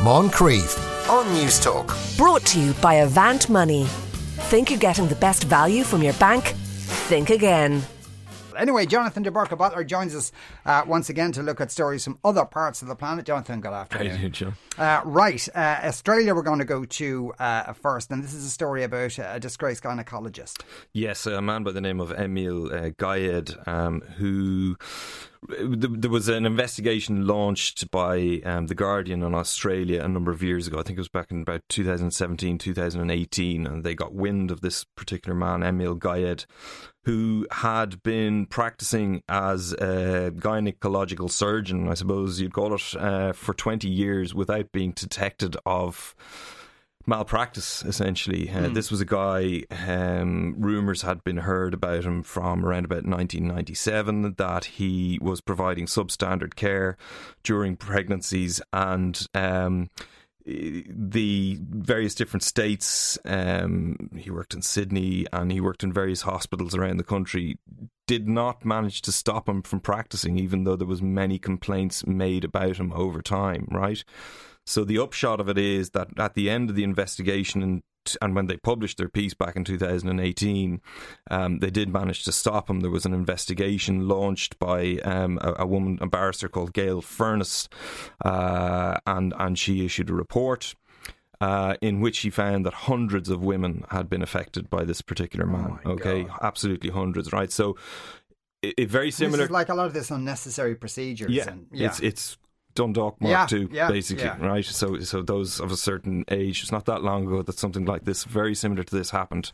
Moncrieff on Newstalk. Brought to you by Avant Money. Think you're getting the best value from your bank? Think again. Anyway, Jonathan de Burca Butler joins us uh, once again to look at stories from other parts of the planet. Jonathan, good afternoon. How you doing, John? Uh, right, uh, Australia we're going to go to uh, first, and this is a story about a disgraced gynecologist. Yes, a man by the name of Emil uh, Gayed, um, who there was an investigation launched by um, the Guardian on Australia a number of years ago. I think it was back in about 2017, 2018, and they got wind of this particular man, Emil Gayed, who had been practicing as a gynecological surgeon, I suppose you'd call it, uh, for 20 years without being detected of malpractice, essentially. Uh, mm. This was a guy, um, rumours had been heard about him from around about 1997 that he was providing substandard care during pregnancies and. Um, the various different states. Um, he worked in Sydney and he worked in various hospitals around the country. Did not manage to stop him from practicing, even though there was many complaints made about him over time. Right, so the upshot of it is that at the end of the investigation and and when they published their piece back in 2018, um, they did manage to stop him. There was an investigation launched by um, a, a, woman, a barrister called Gail Furness, uh, and and she issued a report. Uh, in which he found that hundreds of women had been affected by this particular oh man. Oh okay, God. absolutely hundreds, right? So, it, it very similar. like a lot of this unnecessary procedures. Yeah, and, yeah. it's it's Dundalk Mark yeah, Two, yeah, basically, yeah. right? So, so those of a certain age. It's not that long ago that something like this, very similar to this, happened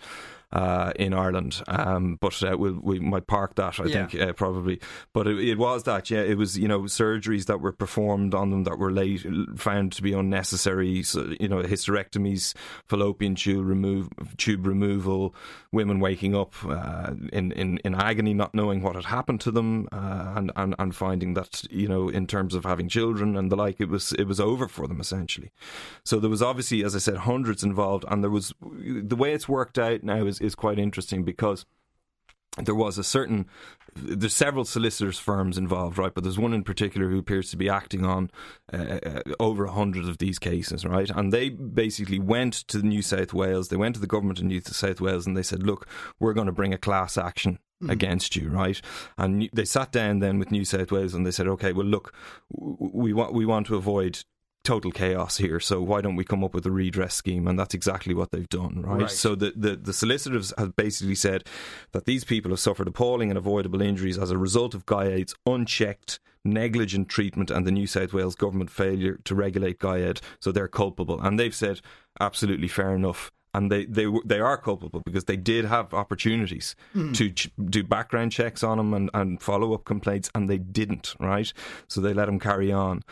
uh, in Ireland. Um, but uh, we'll, we might park that, I yeah. think, uh, probably. But it, it, was that, yeah, it was, you know, surgeries that were performed on them that were late, found to be unnecessary, so, you know, hysterectomies, fallopian tube, remove, tube removal, women waking up uh, in, in, in agony, not knowing what had happened to them, uh, and, and, and finding that, you know, in terms of having children and the like, it was, it was over for them, essentially. So there was obviously, as I said, hundreds involved, and there was, the way it's worked out now is is quite interesting because there was a certain there's several solicitors firms involved right but there's one in particular who appears to be acting on uh, uh, over a hundred of these cases right and they basically went to New South Wales they went to the government in New South Wales and they said look we're going to bring a class action mm. against you, right? And they sat down then with New South Wales and they said, okay, well, look, we want we want to avoid total chaos here. So why don't we come up with a redress scheme? And that's exactly what they've done, right? right. So the, the, the, solicitors have basically said that these people have suffered appalling and avoidable injuries as a result of Gayed's unchecked, negligent treatment and the New South Wales government failure to regulate Guyed. So they're culpable. And they've said, absolutely fair enough and they they they are culpable because they did have opportunities mm. to ch- do background checks on him and, and follow up complaints, and they didn't. Right, so they let him carry on.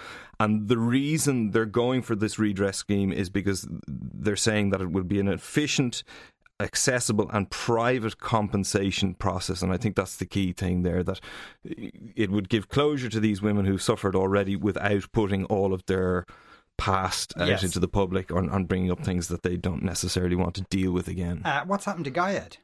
And the reason they're going for this redress scheme is because they're saying that it would be an efficient accessible and private compensation process. And I think that's the key thing there that it would give closure to these women who suffered already without putting all of their past out yes. into the public or on bringing up things that they don't necessarily want to deal with again. Uh, what's happened to Gayed?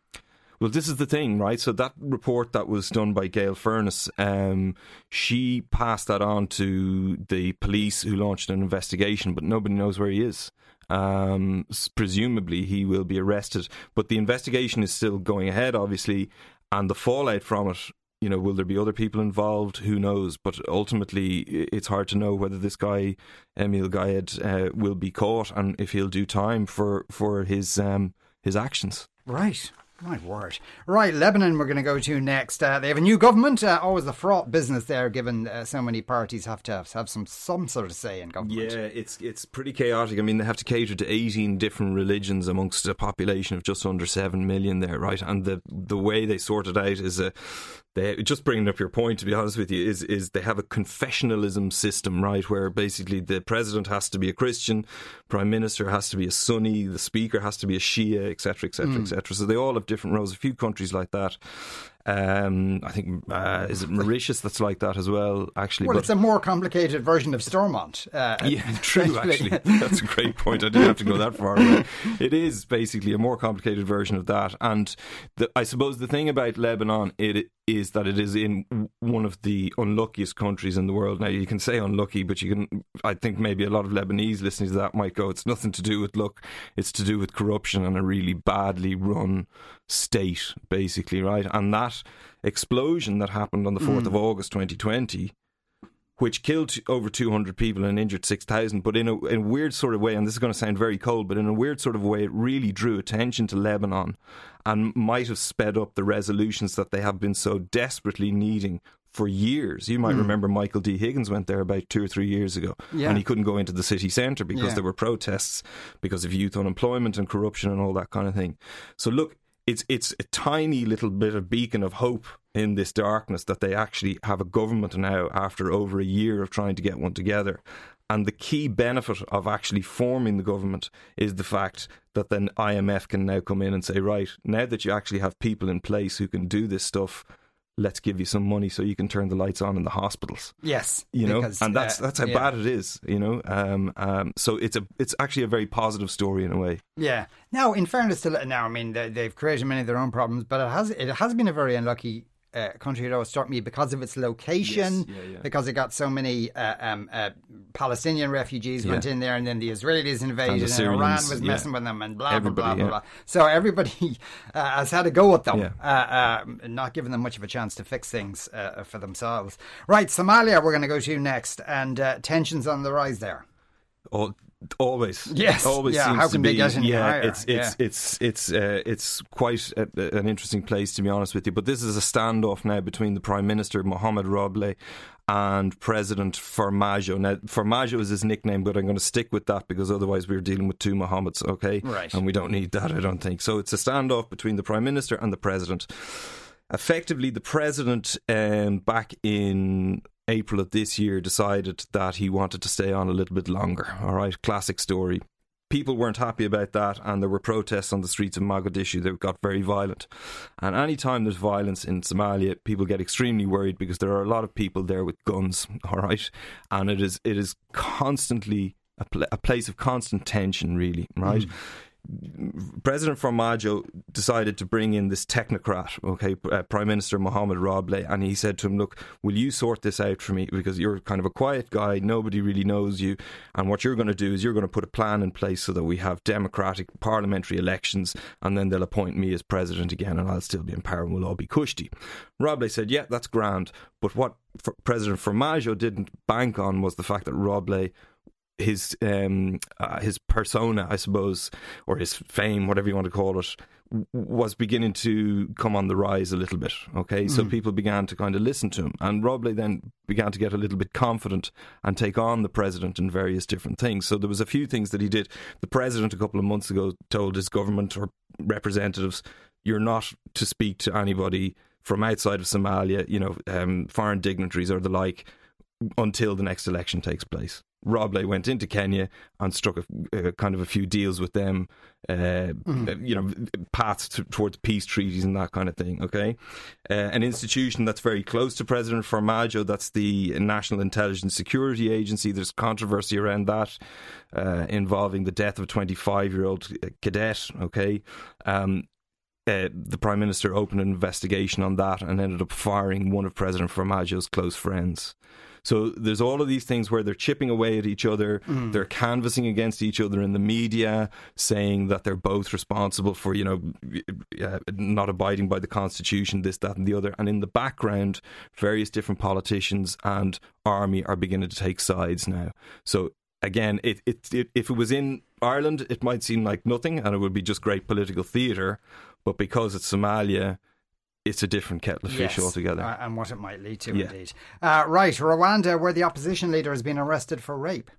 Well, this is the thing, right? So that report that was done by Gail Furness, um, she passed that on to the police who launched an investigation, but nobody knows where he is. Um, presumably, he will be arrested, but the investigation is still going ahead, obviously, and the fallout from it you know, will there be other people involved? Who knows? But ultimately, it's hard to know whether this guy, Emil Gayed, uh, will be caught and if he'll do time for for his um, his actions. Right. My word. Right, Lebanon we're going to go to next. Uh, they have a new government. Uh, always the fraught business there, given uh, so many parties have to have, have some some sort of say in government. Yeah, it's it's pretty chaotic. I mean, they have to cater to 18 different religions amongst a population of just under 7 million there, right? And the the way they sort it out is a they just bringing up your point to be honest with you is is they have a confessionalism system right where basically the president has to be a christian prime minister has to be a sunni the speaker has to be a shia etc etc etc so they all have different roles. A few countries like that Um, I think uh, is it Mauritius that's like that as well. Actually, well, but, it's a more complicated version of Stormont. Uh, yeah, true. Actually, that's a great point. I didn't have to go that far. Away. It is basically a more complicated version of that, and the, I suppose the thing about Lebanon it is that it is in one of the unluckiest countries in the world. Now you can say unlucky, but you can. I think maybe a lot of Lebanese listening to that might go, "It's nothing to do with luck. It's to do with corruption and a really badly run state, basically, right?" And that explosion that happened on the 4th mm. of August 2020 which killed over 200 people and injured 6,000. But in a, in a, weird sort of way, and this is going to sound very cold, but in a weird sort of way, it really drew attention to Lebanon and might have sped up the resolutions that they have been so desperately needing for years. You might mm. remember Michael D. Higgins went there about two or three years ago, yeah. and he couldn't go into the city centre because yeah. there were protests because of youth unemployment and corruption and all that kind of thing. So look, it's it's a tiny little bit of beacon of hope in this darkness that they actually have a government now after over a year of trying to get one together. And the key benefit of actually forming the government is the fact that then IMF can now come in and say, right, now that you actually have people in place who can do this stuff, let's give you some money so you can turn the lights on in the hospitals. Yes, you know, because, and that's uh, that's how yeah. bad it is. You know, um, um, so it's a it's actually a very positive story in a way. Yeah. Now, in fairness to now, I mean they've created many of their own problems, but it has it has been a very unlucky uh, country that always struck me because of its location, yes, yeah, yeah. because it got so many uh, um, uh, Palestinian refugees yeah. went in there, and then the Israelis invaded, and, and Iran was messing with them, and blah everybody, blah blah blah. So everybody uh, has had a go at them, uh, uh, not giving them much of a chance to fix things for themselves. Right, Somalia, we're going to go to next, and tensions on the rise there. Oh, Always, yes, always yeah. seems How can to be. Get any yeah, higher? it's it's yeah. it's it's uh, it's quite a, an interesting place to be honest with you. But this is a standoff now between the Prime Minister Mohamed Roble and President Farmajo. Now, Farmajo is his nickname, but I'm going to stick with that because otherwise we're dealing with two Mohammeds, okay? Right. And we don't need that, I don't think. So it's a standoff between the Prime Minister and the President effectively the president um, back in April of this year decided that he wanted to stay on a little bit longer. All right, classic story. People weren't happy about that, and there were protests on the streets of Mogadishu that got very violent. And any time there's violence in Somalia, people get extremely worried because there are a lot of people there with guns. All right, and it is it is constantly a, pl- a place of constant tension, really. Right. Mm. President Farmajo decided to bring in this technocrat, okay, uh, Prime Minister Mohamed Roble, and he said to him, "Look, will you sort this out for me? Because you're kind of a quiet guy, nobody really knows you, and what you're going to do is you're going to put a plan in place so that we have democratic parliamentary elections, and then they'll appoint me as president again, and I'll still be in power, and we'll all be cushy." Roble said, "Yeah, that's grand," but what President Farmajo didn't bank on was the fact that Roble his um, uh, his persona, I suppose, or his fame, whatever you want to call it, was beginning to come on the rise a little bit. Okay, mm. so people began to kind of listen to him, and Roble then began to get a little bit confident and take on the president in various different things. So there was a few things that he did. The president a couple of months ago told his government or representatives, "You're not to speak to anybody." From outside of Somalia, you know, um, foreign dignitaries or the like, until the next election takes place. Roble went into Kenya and struck a, uh, kind of a few deals with them, uh, mm. you know, paths to, towards peace treaties and that kind of thing. Okay, uh, an institution that's very close to President Farmajo, that's the National Intelligence Security Agency. There's controversy around that uh, involving the death of a 25 year old cadet. Okay. Um, uh, the Prime Minister opened an investigation on that and ended up firing one of President Farmajo's close friends. So there's all of these things where they're chipping away at each other, mm. they're canvassing against each other in the media, saying that they're both responsible for, you know, uh, not abiding by the constitution, this, that, and the other. And in the background, various different politicians and army are beginning to take sides now. So again, it, it, it, if it was in Ireland, it might seem like nothing and it would be just great political theatre. But because it's Somalia, it's a different kettle of fish altogether. Uh, and what it might lead to, yeah. indeed. Uh, right, Rwanda, where the opposition leader has been arrested for rape.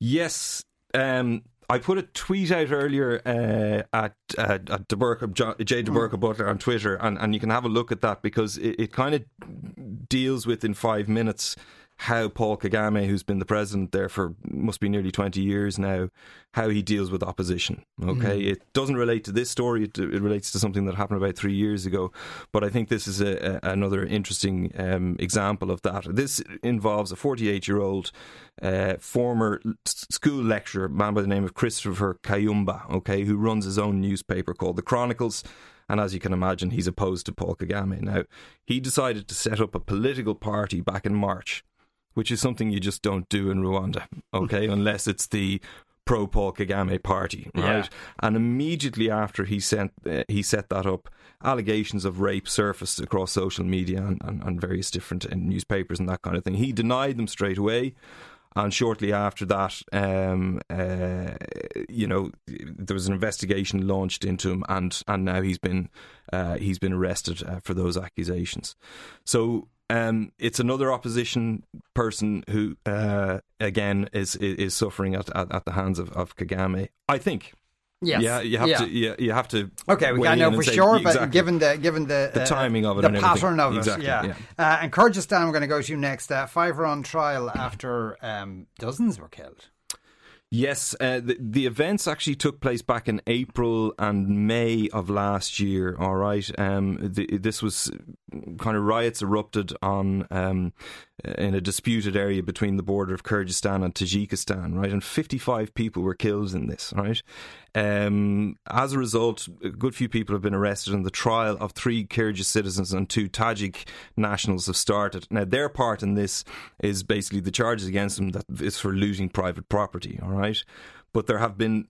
Yes. Um, I put a tweet out earlier uh, at, uh, at DeBurka, J. DeBurka mm. Butler on Twitter, and, and you can have a look at that because it, it kind of deals with in five minutes how Paul Kagame, who's been the president there for must be nearly 20 years now, how he deals with opposition. Okay, mm. it doesn't relate to this story, it, it, relates to something that happened about three years ago. But I think this is a, a, another interesting um, example of that. This involves a 48 year old uh, former school lecturer, man by the name of Christopher Kayumba, okay, who runs his own newspaper called The Chronicles. And as you can imagine, he's opposed to Paul Kagame. Now, he decided to set up a political party back in March which is something you just don't do in Rwanda, okay, unless it's the pro Paul Kagame party, right? Yeah. And immediately after he sent uh, he set that up, allegations of rape surfaced across social media and, and, and various different uh, newspapers and that kind of thing. He denied them straight away. And shortly after that, um, uh, you know, there was an investigation launched into him, and and now he's been uh, he's been arrested uh, for those accusations. So um, it's another opposition person who, uh, again, is, is suffering at, at, at the hands of, of Kagame. I think. Yes. Yeah, you have yeah. to. Yeah, you have to. Okay, we got know for say, sure, but given the given the the uh, timing of it, the pattern of exactly, it, yeah. yeah. Uh, and Kyrgyzstan, we're going to go to next. Uh, five are on trial after um, dozens were killed. Yes, uh, the, the events actually took place back in April and May of last year. All right, um, the, this was kind of riots erupted on um, in a disputed area between the border of Kyrgyzstan and Tajikistan, right? And 55 people were killed in this, right? Um, as a result, a good few people have been arrested, and the trial of three Kyrgyz citizens and two Tajik nationals have started. Now, their part in this is basically the charges against them that is for looting private property, all right? But there have been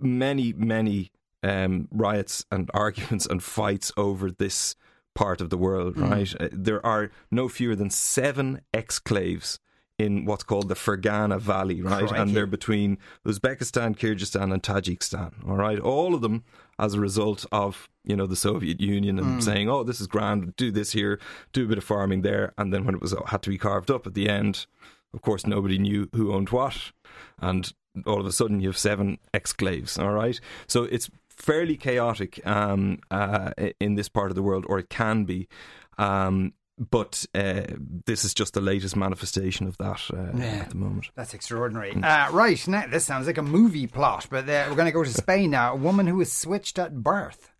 many, many um, riots and arguments and fights over this part of the world, mm. right? Uh, there are no fewer than seven exclaves in what's called the Fergana Valley, right? Crikey. And they're between Uzbekistan, Kyrgyzstan, and Tajikistan, all right? All of them as a result of, you know, the Soviet Union and mm. saying, oh, this is grand, do this here, do a bit of farming there. And then when it was had to be carved up at the end, of course, nobody knew who owned what. And all of a sudden you have seven exclaves, all right? So it's fairly chaotic um, uh, in this part of the world, or it can be. Um, but uh, this is just the latest manifestation of that uh, yeah, at the moment. That's extraordinary. Mm. Uh, right, now this sounds like a movie plot, but uh, we're going to go to Spain now. A woman who was switched at birth.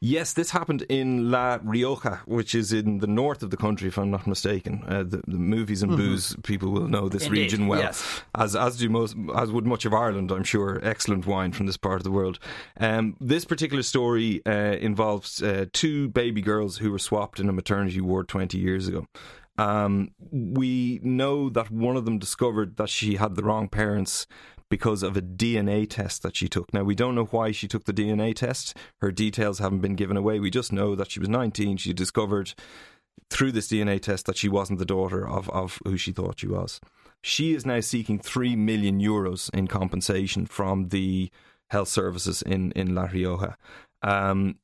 Yes, this happened in La Rioja, which is in the north of the country, if I'm not mistaken. Uh, the, the, movies and mm-hmm. booze people will know this Indeed, region well, yes. as as do most, as would much of Ireland, I'm sure. Excellent wine from this part of the world. Um, this particular story uh, involves uh, two baby girls who were swapped in a maternity ward 20 years ago. Um, we know that one of them discovered that she had the wrong parents because of a DNA test that she took. Now, we don't know why she took the DNA test. Her details haven't been given away. We just know that she was 19. She discovered through this DNA test that she wasn't the daughter of, of who she thought she was. She is now seeking 3 million euros in compensation from the health services in, in La Rioja. Um,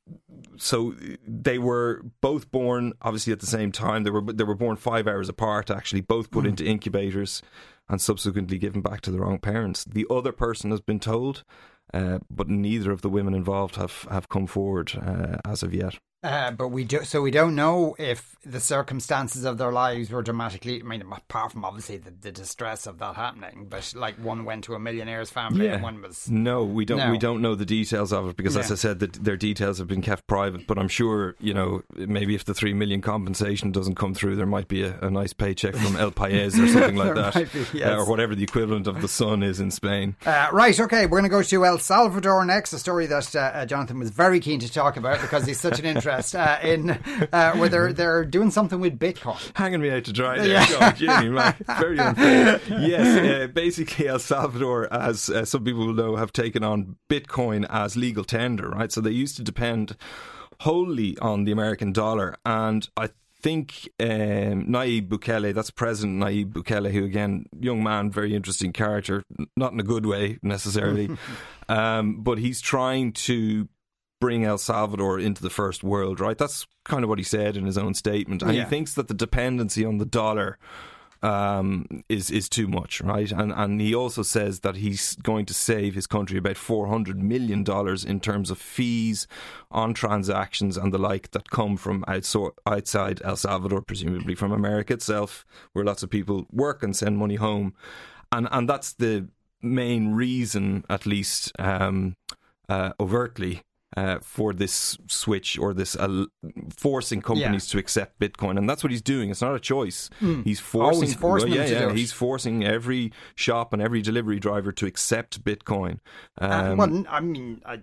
so they were both born obviously at the same time. They were they were born five hours apart. Actually, both put mm. into incubators and subsequently given back to the wrong parents. The other person has been told, uh, but neither of the women involved have, have come forward uh, as of yet. Uh, but we do, so we don't know if the circumstances of their lives were dramatically. I mean, apart from obviously the, the distress of that happening, but like one went to a millionaire's family yeah. and one was. No, we don't. No. We don't know the details of it because, yeah. as I said, that their details have been kept private. But I'm sure you know maybe if the three million compensation doesn't come through, there might be a, a nice paycheck from El País or something like that, be, yes. uh, or whatever the equivalent of the Sun is in Spain. Uh, right. Okay, we're going to go to El Salvador next. A story that uh, uh, Jonathan was very keen to talk about because he's such an interest interest uh, in uh, where they're they're doing something with Bitcoin. Hanging me out to dry there. Yeah. God, Jimmy. Very unfair. Yes, uh, basically El Salvador, as uh, some people will know, have taken on Bitcoin as legal tender, right? So they used to depend wholly on the American dollar, and I think um, Nayib Bukele, that's President Nayib Bukele, who again, young man, very interesting character, not in a good way necessarily, um, but he's trying to bring El Salvador into the first world, right? That's kind of what he said in his own statement. And yeah. he thinks that the dependency on the dollar um, is is too much, right? And and he also says that he's going to save his country about four hundred million dollars in terms of fees on transactions and the like that come from outside El Salvador, presumably from America itself, where lots of people work and send money home, and and that's the main reason, at least um, uh, overtly, uh, for this switch or this uh, forcing companies yeah. to accept Bitcoin, and that's what he's doing. It's not a choice. Mm. He's forcing. Oh, he's forcing well, yeah, yeah. He's forcing every shop and every delivery driver to accept Bitcoin. Uh, um, well, I mean, I,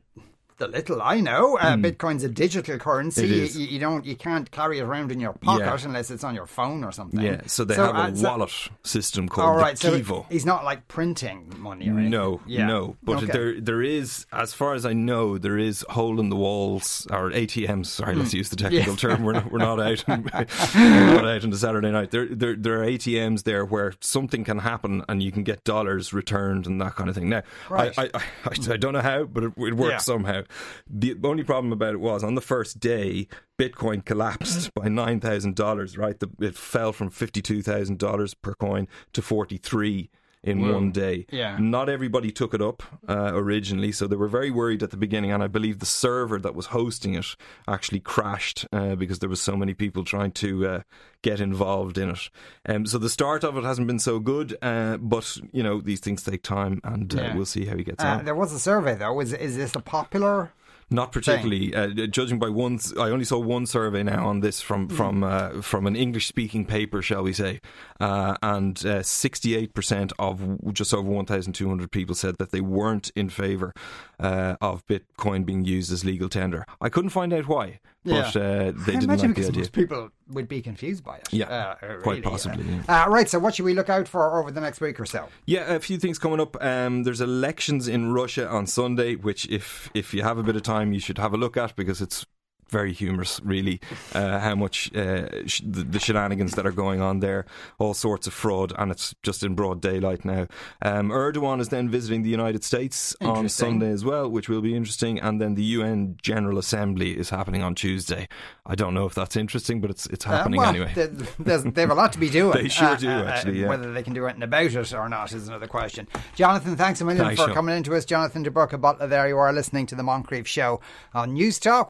the little I know, uh, mm. Bitcoin's a digital currency. You, you, don't, you can't carry it around in your pocket yeah. unless it's on your phone or something. Yeah, so they so, have a uh, wallet system called all right, so Chivo. he's not like printing money. right? no, yeah. no, but okay. there, there is, as far as I know, there is hole in the walls or ATMs. Sorry, let's mm. use the technical term. We're not, we're not out, we're not out on the Saturday night. There, there, there are ATMs there where something can happen and you can get dollars returned and that kind of thing. Now, right. I, I, I, I don't know how, but it, it works yeah. somehow. The only problem about it was on the first day, Bitcoin collapsed by nine thousand dollars. Right, the, it fell from fifty two thousand dollars per coin to forty three in Whoa. one day. Yeah. Not everybody took it up uh, originally, so they were very worried at the beginning. And I believe the server that was hosting it actually crashed uh, because there was so many people trying to uh, get involved in it. Um, so the start of it hasn't been so good, uh, but you know these things take time, and uh, yeah. we'll see how he gets uh, on. There was a survey though. Is is this a popular? Not particularly. Uh, judging by one, I only saw one survey now on this from mm. from uh, from an English speaking paper, shall we say, uh, and uh, sixty eight percent of just over one thousand two hundred people said that they weren't in favour uh, of Bitcoin being used as legal tender. I couldn't find out why, but yeah. Uh, they I didn't like the idea. People would be confused by it. Yeah, really, quite possibly. Yeah. right. So, what should we look out for over the next week or so? Yeah, a few things coming up. Um, there's elections in Russia on Sunday, which if if you have a bit of time you should have a look at because it's very humorous, really, uh, how much uh, sh- the, shenanigans that are going on there, all sorts of fraud, and it's just in broad daylight now. Um, Erdogan is then visiting the United States on Sunday as well, which will be interesting, and then the UN General Assembly is happening on Tuesday. I don't know if that's interesting, but it's it's uh, happening uh, well, anyway. They, they have a lot to be doing. they sure do, uh, uh, actually. Yeah. Whether they can do anything about it or not is another question. Jonathan, thanks a million thanks, for Sean. coming into us. Jonathan de Burca Butler, there you are listening to the Moncrieff Show on Newstalk.